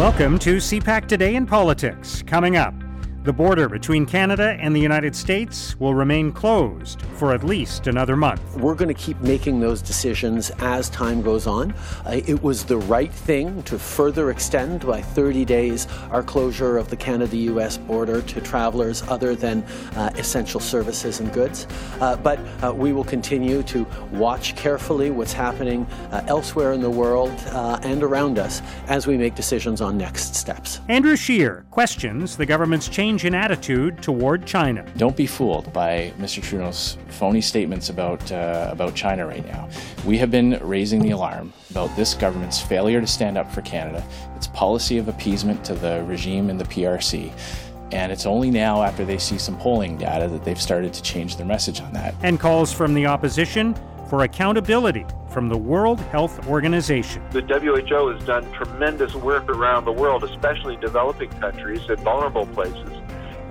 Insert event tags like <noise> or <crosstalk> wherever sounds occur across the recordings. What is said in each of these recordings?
Welcome to CPAC Today in Politics. Coming up, the border between Canada and the United States will remain closed for at least another month. We're going to keep making those decisions as time goes on. Uh, it was the right thing to further extend by 30 days our closure of the Canada US border to travelers other than uh, essential services and goods. Uh, but uh, we will continue to watch carefully what's happening uh, elsewhere in the world uh, and around us as we make decisions on next steps. Andrew Scheer questions the government's change change in attitude toward China. Don't be fooled by Mr. Trudeau's phony statements about uh, about China right now. We have been raising the alarm about this government's failure to stand up for Canada, its policy of appeasement to the regime in the PRC. And it's only now, after they see some polling data, that they've started to change their message on that. And calls from the opposition for accountability from the World Health Organization. The WHO has done tremendous work around the world, especially developing countries and vulnerable places.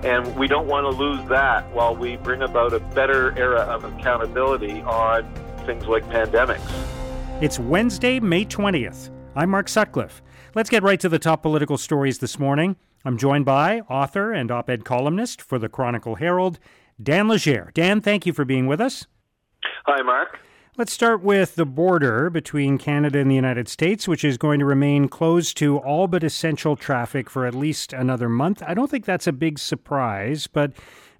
And we don't want to lose that while we bring about a better era of accountability on things like pandemics. It's Wednesday, May 20th. I'm Mark Sutcliffe. Let's get right to the top political stories this morning. I'm joined by author and op ed columnist for the Chronicle Herald, Dan Leger. Dan, thank you for being with us. Hi, Mark. Let's start with the border between Canada and the United States, which is going to remain closed to all but essential traffic for at least another month. I don't think that's a big surprise, but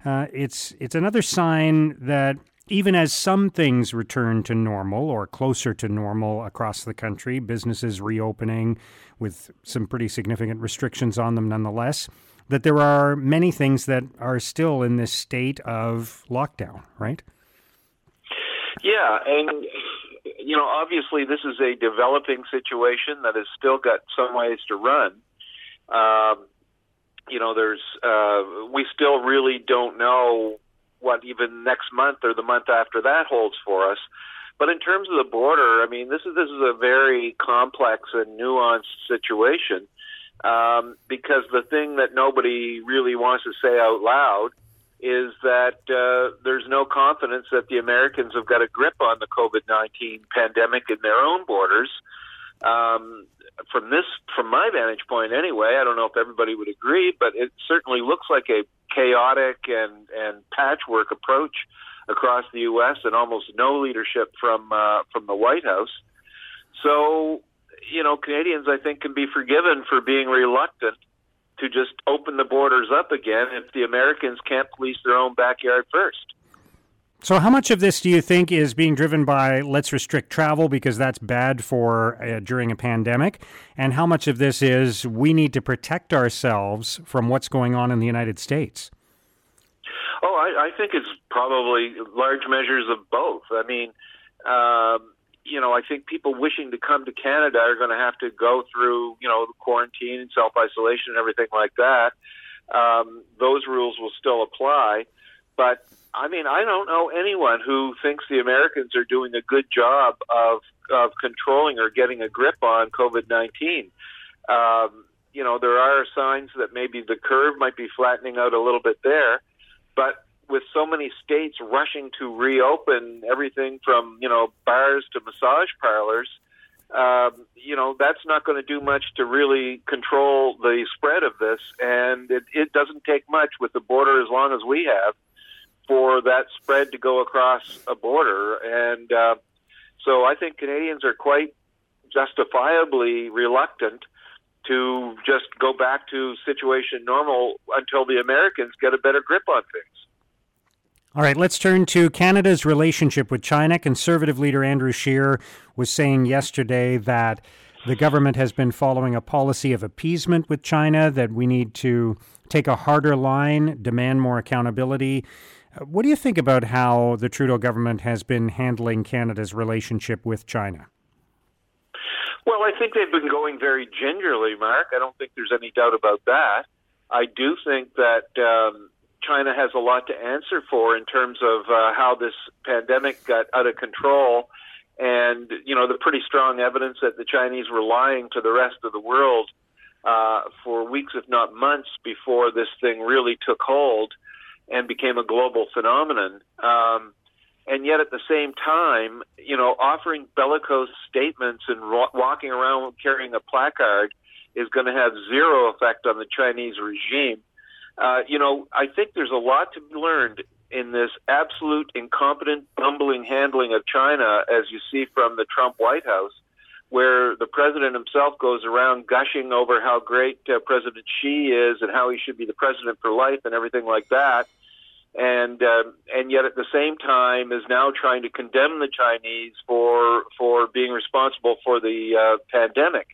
uh, it's it's another sign that even as some things return to normal or closer to normal across the country, businesses reopening with some pretty significant restrictions on them nonetheless, that there are many things that are still in this state of lockdown, right? Yeah, and you know, obviously, this is a developing situation that has still got some ways to run. Um, you know, there's uh, we still really don't know what even next month or the month after that holds for us. But in terms of the border, I mean, this is this is a very complex and nuanced situation um, because the thing that nobody really wants to say out loud is that uh, there's no confidence that the Americans have got a grip on the COVID 19 pandemic in their own borders. Um, from this, from my vantage point, anyway, I don't know if everybody would agree, but it certainly looks like a chaotic and and patchwork approach across the U.S. and almost no leadership from uh, from the White House. So, you know, Canadians, I think, can be forgiven for being reluctant to just open the borders up again if the Americans can't police their own backyard first. So, how much of this do you think is being driven by let's restrict travel because that's bad for uh, during a pandemic, and how much of this is we need to protect ourselves from what's going on in the United States? Oh, I, I think it's probably large measures of both. I mean, um, you know, I think people wishing to come to Canada are going to have to go through, you know, the quarantine and self isolation and everything like that. Um, those rules will still apply. But I mean, I don't know anyone who thinks the Americans are doing a good job of of controlling or getting a grip on COVID nineteen. Um, you know, there are signs that maybe the curve might be flattening out a little bit there, but with so many states rushing to reopen everything from you know bars to massage parlors, um, you know that's not going to do much to really control the spread of this, and it, it doesn't take much with the border as long as we have for that spread to go across a border, and uh, so I think Canadians are quite justifiably reluctant to just go back to situation normal until the Americans get a better grip on things. All right, let's turn to Canada's relationship with China. Conservative leader Andrew Scheer was saying yesterday that the government has been following a policy of appeasement with China, that we need to take a harder line, demand more accountability. What do you think about how the Trudeau government has been handling Canada's relationship with China? Well, I think they've been going very gingerly, Mark. I don't think there's any doubt about that. I do think that um, China has a lot to answer for in terms of uh, how this pandemic got out of control, and you know the pretty strong evidence that the Chinese were lying to the rest of the world uh, for weeks, if not months, before this thing really took hold and became a global phenomenon. Um, and yet, at the same time, you know, offering bellicose statements and ro- walking around carrying a placard is going to have zero effect on the Chinese regime. Uh, you know, I think there's a lot to be learned in this absolute incompetent, bumbling handling of China, as you see from the Trump White House, where the president himself goes around gushing over how great uh, President Xi is and how he should be the president for life and everything like that. And uh, and yet at the same time is now trying to condemn the Chinese for for being responsible for the uh, pandemic.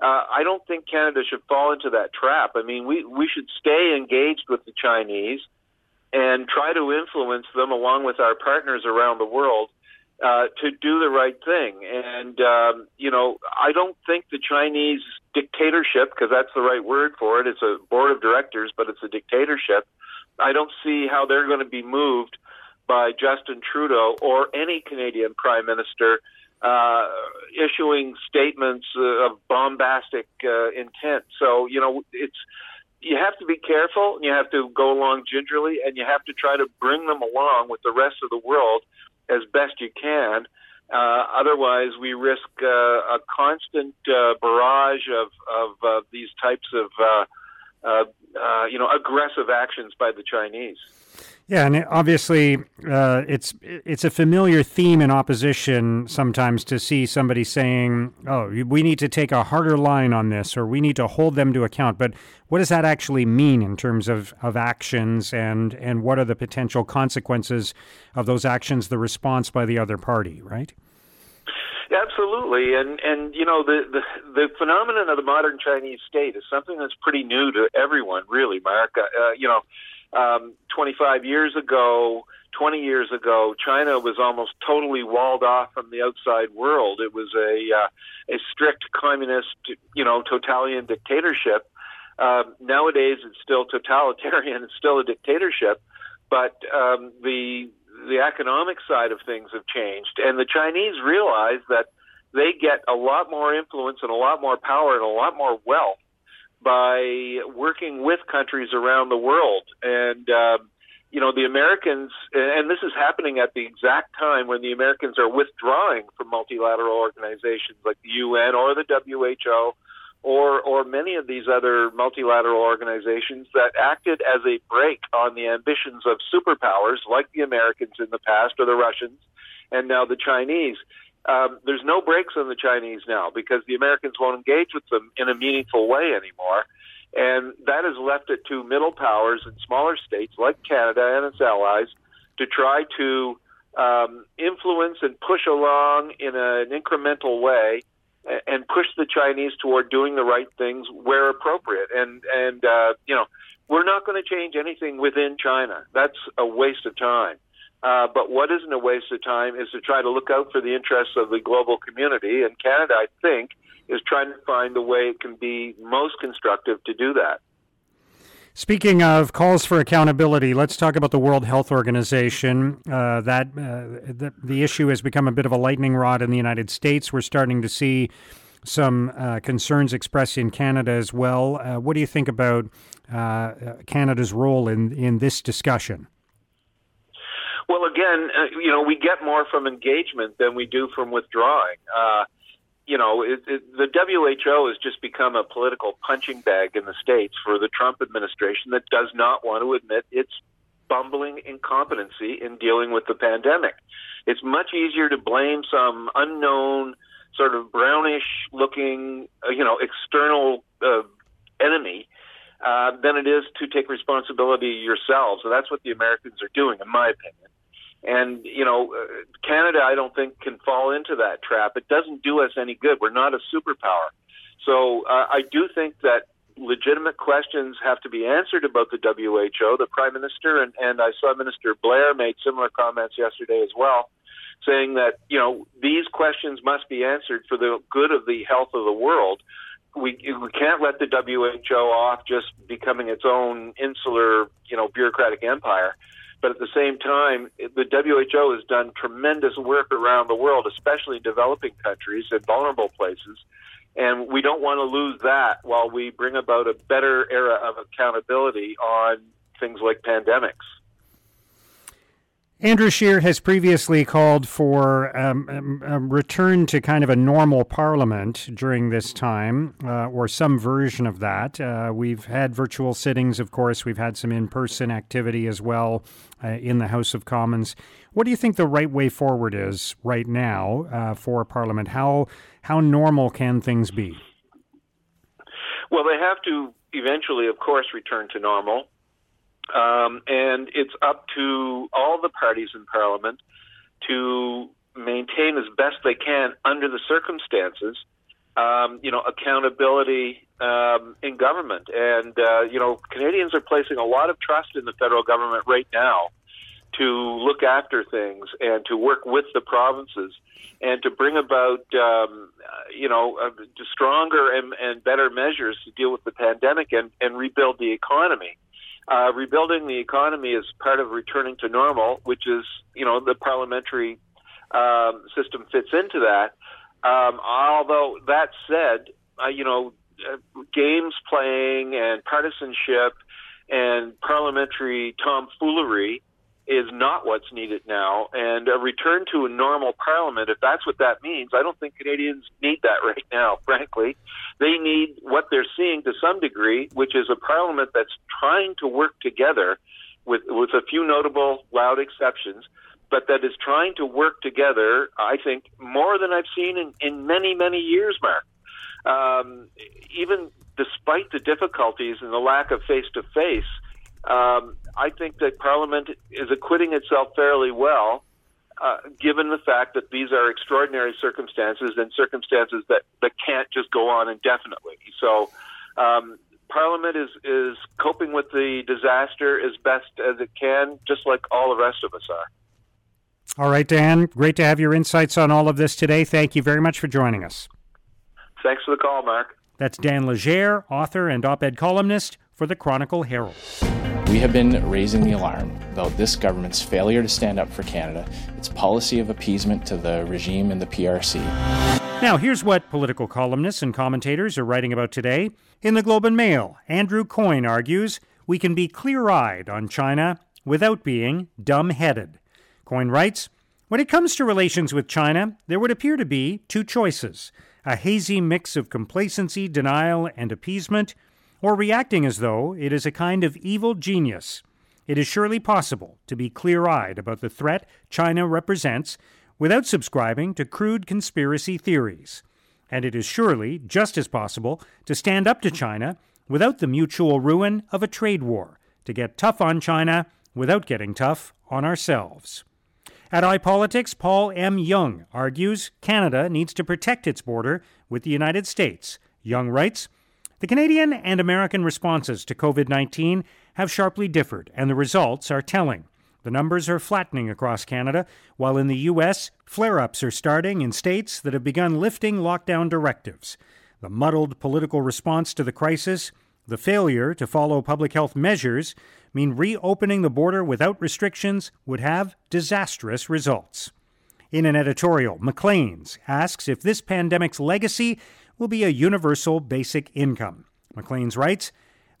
Uh, I don't think Canada should fall into that trap. I mean, we we should stay engaged with the Chinese and try to influence them along with our partners around the world uh, to do the right thing. And, um, you know, I don't think the Chinese dictatorship, because that's the right word for it, it's a board of directors, but it's a dictatorship. I don't see how they're going to be moved by Justin Trudeau or any Canadian prime minister uh, issuing statements uh, of bombastic uh, intent. So, you know, it's you have to be careful and you have to go along gingerly and you have to try to bring them along with the rest of the world as best you can. Uh, otherwise, we risk uh, a constant uh, barrage of, of uh, these types of, uh, uh, aggressive actions by the Chinese. Yeah, and obviously, uh, it's it's a familiar theme in opposition sometimes to see somebody saying, "Oh, we need to take a harder line on this," or "We need to hold them to account." But what does that actually mean in terms of, of actions, and and what are the potential consequences of those actions? The response by the other party, right? Absolutely, and and you know the, the the phenomenon of the modern Chinese state is something that's pretty new to everyone, really, Mark. Uh, you know um, 25 years ago, 20 years ago, China was almost totally walled off from the outside world. It was a uh, a strict communist, you know, totalitarian dictatorship. Uh, nowadays, it's still totalitarian. <laughs> It's still a dictatorship, but um, the the economic side of things have changed, and the Chinese realize that they get a lot more influence and a lot more power and a lot more wealth by working with countries around the world. And, uh, you know, the Americans, and this is happening at the exact time when the Americans are withdrawing from multilateral organizations like the UN or the WHO or, or many of these other multilateral organizations that acted as a brake on the ambitions of superpowers like the Americans in the past or the Russians and now the Chinese um, there's no brakes on the Chinese now because the Americans won't engage with them in a meaningful way anymore. And that has left it to middle powers and smaller states like Canada and its allies to try to um, influence and push along in an incremental way and push the Chinese toward doing the right things where appropriate. And, and uh, you know, we're not going to change anything within China. That's a waste of time. Uh, but what isn't a waste of time is to try to look out for the interests of the global community. And Canada, I think, is trying to find the way it can be most constructive to do that. Speaking of calls for accountability, let's talk about the World Health Organization. Uh, that uh, the, the, issue has become a bit of a lightning rod in the United States. We're starting to see some uh, concerns expressed in Canada as well. Uh, what do you think about uh, Canada's role in in this discussion? Well, again, uh, you know, we get more from engagement than we do from withdrawing. You know, it, it, the WHO has just become a political punching bag in the states for the Trump administration that does not want to admit its bumbling incompetency in dealing with the pandemic. It's much easier to blame some unknown, sort of brownish looking, uh, you know, external uh, enemy uh, than it is to take responsibility yourselves. And that's what the Americans are doing, in my opinion. And, you know, uh, Canada, I don't think, can fall into that trap. It doesn't do us any good. We're not a superpower. So uh, I do think that legitimate questions have to be answered about the WHO. The Prime Minister and, and I saw Minister Blair made similar comments yesterday as well, saying that, you know, these questions must be answered for the good of the health of the world. We, we can't let the WHO off just becoming its own insular, you know, bureaucratic empire. But at the same time, the WHO has done tremendous work around the world, especially in developing countries and vulnerable places. And we don't want to lose that while we bring about a better era of accountability on things like pandemics. Andrew Scheer has previously called for um, um, a return to kind of a normal parliament during this time, uh, or some version of that. Uh, we've had virtual sittings, of course. We've had some in person activity as well uh, in the House of Commons. What do you think the right way forward is right now uh, for Parliament? How, how normal can things be? Well, they have to eventually, of course, return to normal. Um, and it's up to all the parties in Parliament to maintain as best they can under the circumstances, um, you know, accountability um, in government. And, uh, you know, Canadians are placing a lot of trust in the federal government right now to look after things and to work with the provinces and to bring about, um, you know, uh, stronger and, and better measures to deal with the pandemic and, and rebuild the economy. Uh, rebuilding the economy is part of returning to normal, which is, you know, the parliamentary um, system fits into that. Um, although that said, uh, you know, uh, games playing and partisanship and parliamentary tomfoolery is not what's needed now. And a return to a normal parliament, if that's what that means, I don't think Canadians need that <laughs> right now, frankly. They need what they're seeing to some degree, which is a parliament that's trying to work together with, with a few notable loud exceptions, but that is trying to work together, I think, more than I've seen in, in many, many years, Mark. Um, even despite the difficulties and the lack of face to face, um, I think that Parliament is acquitting itself fairly well, uh, given the fact that these are extraordinary circumstances and circumstances that, that can't just go on indefinitely. So, um, Parliament is, is coping with the disaster as best as it can, just like all the rest of us are. All right, Dan, great to have your insights on all of this today. Thank you very much for joining us. Thanks for the call, Mark. That's Dan Leger, author and op ed columnist for the Chronicle Herald. We have been raising the alarm about this government's failure to stand up for Canada, its policy of appeasement to the regime and the PRC. Now, here's what political columnists and commentators are writing about today. In the Globe and Mail, Andrew Coyne argues we can be clear eyed on China without being dumb headed. Coyne writes When it comes to relations with China, there would appear to be two choices a hazy mix of complacency, denial, and appeasement or reacting as though it is a kind of evil genius. It is surely possible to be clear eyed about the threat China represents without subscribing to crude conspiracy theories. And it is surely just as possible to stand up to China without the mutual ruin of a trade war, to get tough on China without getting tough on ourselves. At iPolitics, Paul M. Young argues Canada needs to protect its border with the United States. Young writes, the Canadian and American responses to COVID 19 have sharply differed, and the results are telling. The numbers are flattening across Canada, while in the U.S., flare ups are starting in states that have begun lifting lockdown directives. The muddled political response to the crisis, the failure to follow public health measures, mean reopening the border without restrictions would have disastrous results. In an editorial, Maclean's asks if this pandemic's legacy will be a universal basic income. Maclean's writes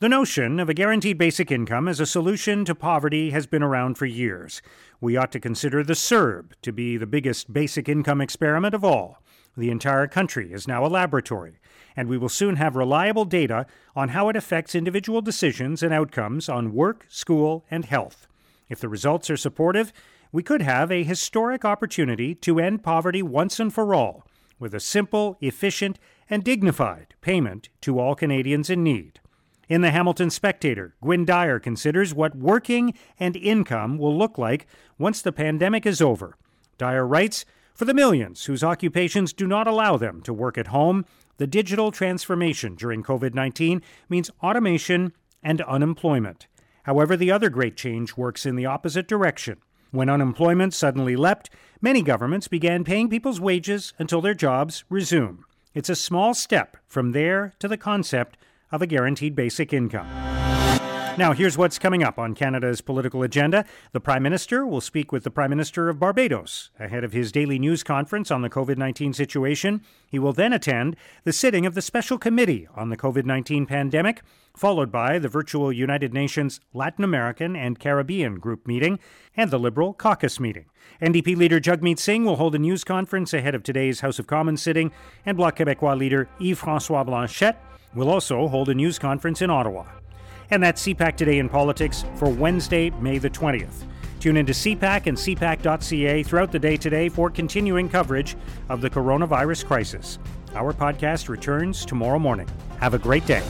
The notion of a guaranteed basic income as a solution to poverty has been around for years. We ought to consider the CERB to be the biggest basic income experiment of all. The entire country is now a laboratory, and we will soon have reliable data on how it affects individual decisions and outcomes on work, school, and health. If the results are supportive, we could have a historic opportunity to end poverty once and for all with a simple, efficient, and dignified payment to all Canadians in need. In the Hamilton Spectator, Gwynne Dyer considers what working and income will look like once the pandemic is over. Dyer writes For the millions whose occupations do not allow them to work at home, the digital transformation during COVID 19 means automation and unemployment. However, the other great change works in the opposite direction. When unemployment suddenly leapt, many governments began paying people's wages until their jobs resume. It's a small step from there to the concept of a guaranteed basic income. Now, here's what's coming up on Canada's political agenda. The Prime Minister will speak with the Prime Minister of Barbados ahead of his daily news conference on the COVID 19 situation. He will then attend the sitting of the Special Committee on the COVID 19 pandemic, followed by the virtual United Nations Latin American and Caribbean group meeting and the Liberal caucus meeting. NDP leader Jagmeet Singh will hold a news conference ahead of today's House of Commons sitting, and Bloc Québécois leader Yves Francois Blanchet will also hold a news conference in Ottawa. And that's CPAC Today in Politics for Wednesday, May the 20th. Tune into CPAC and CPAC.ca throughout the day today for continuing coverage of the coronavirus crisis. Our podcast returns tomorrow morning. Have a great day.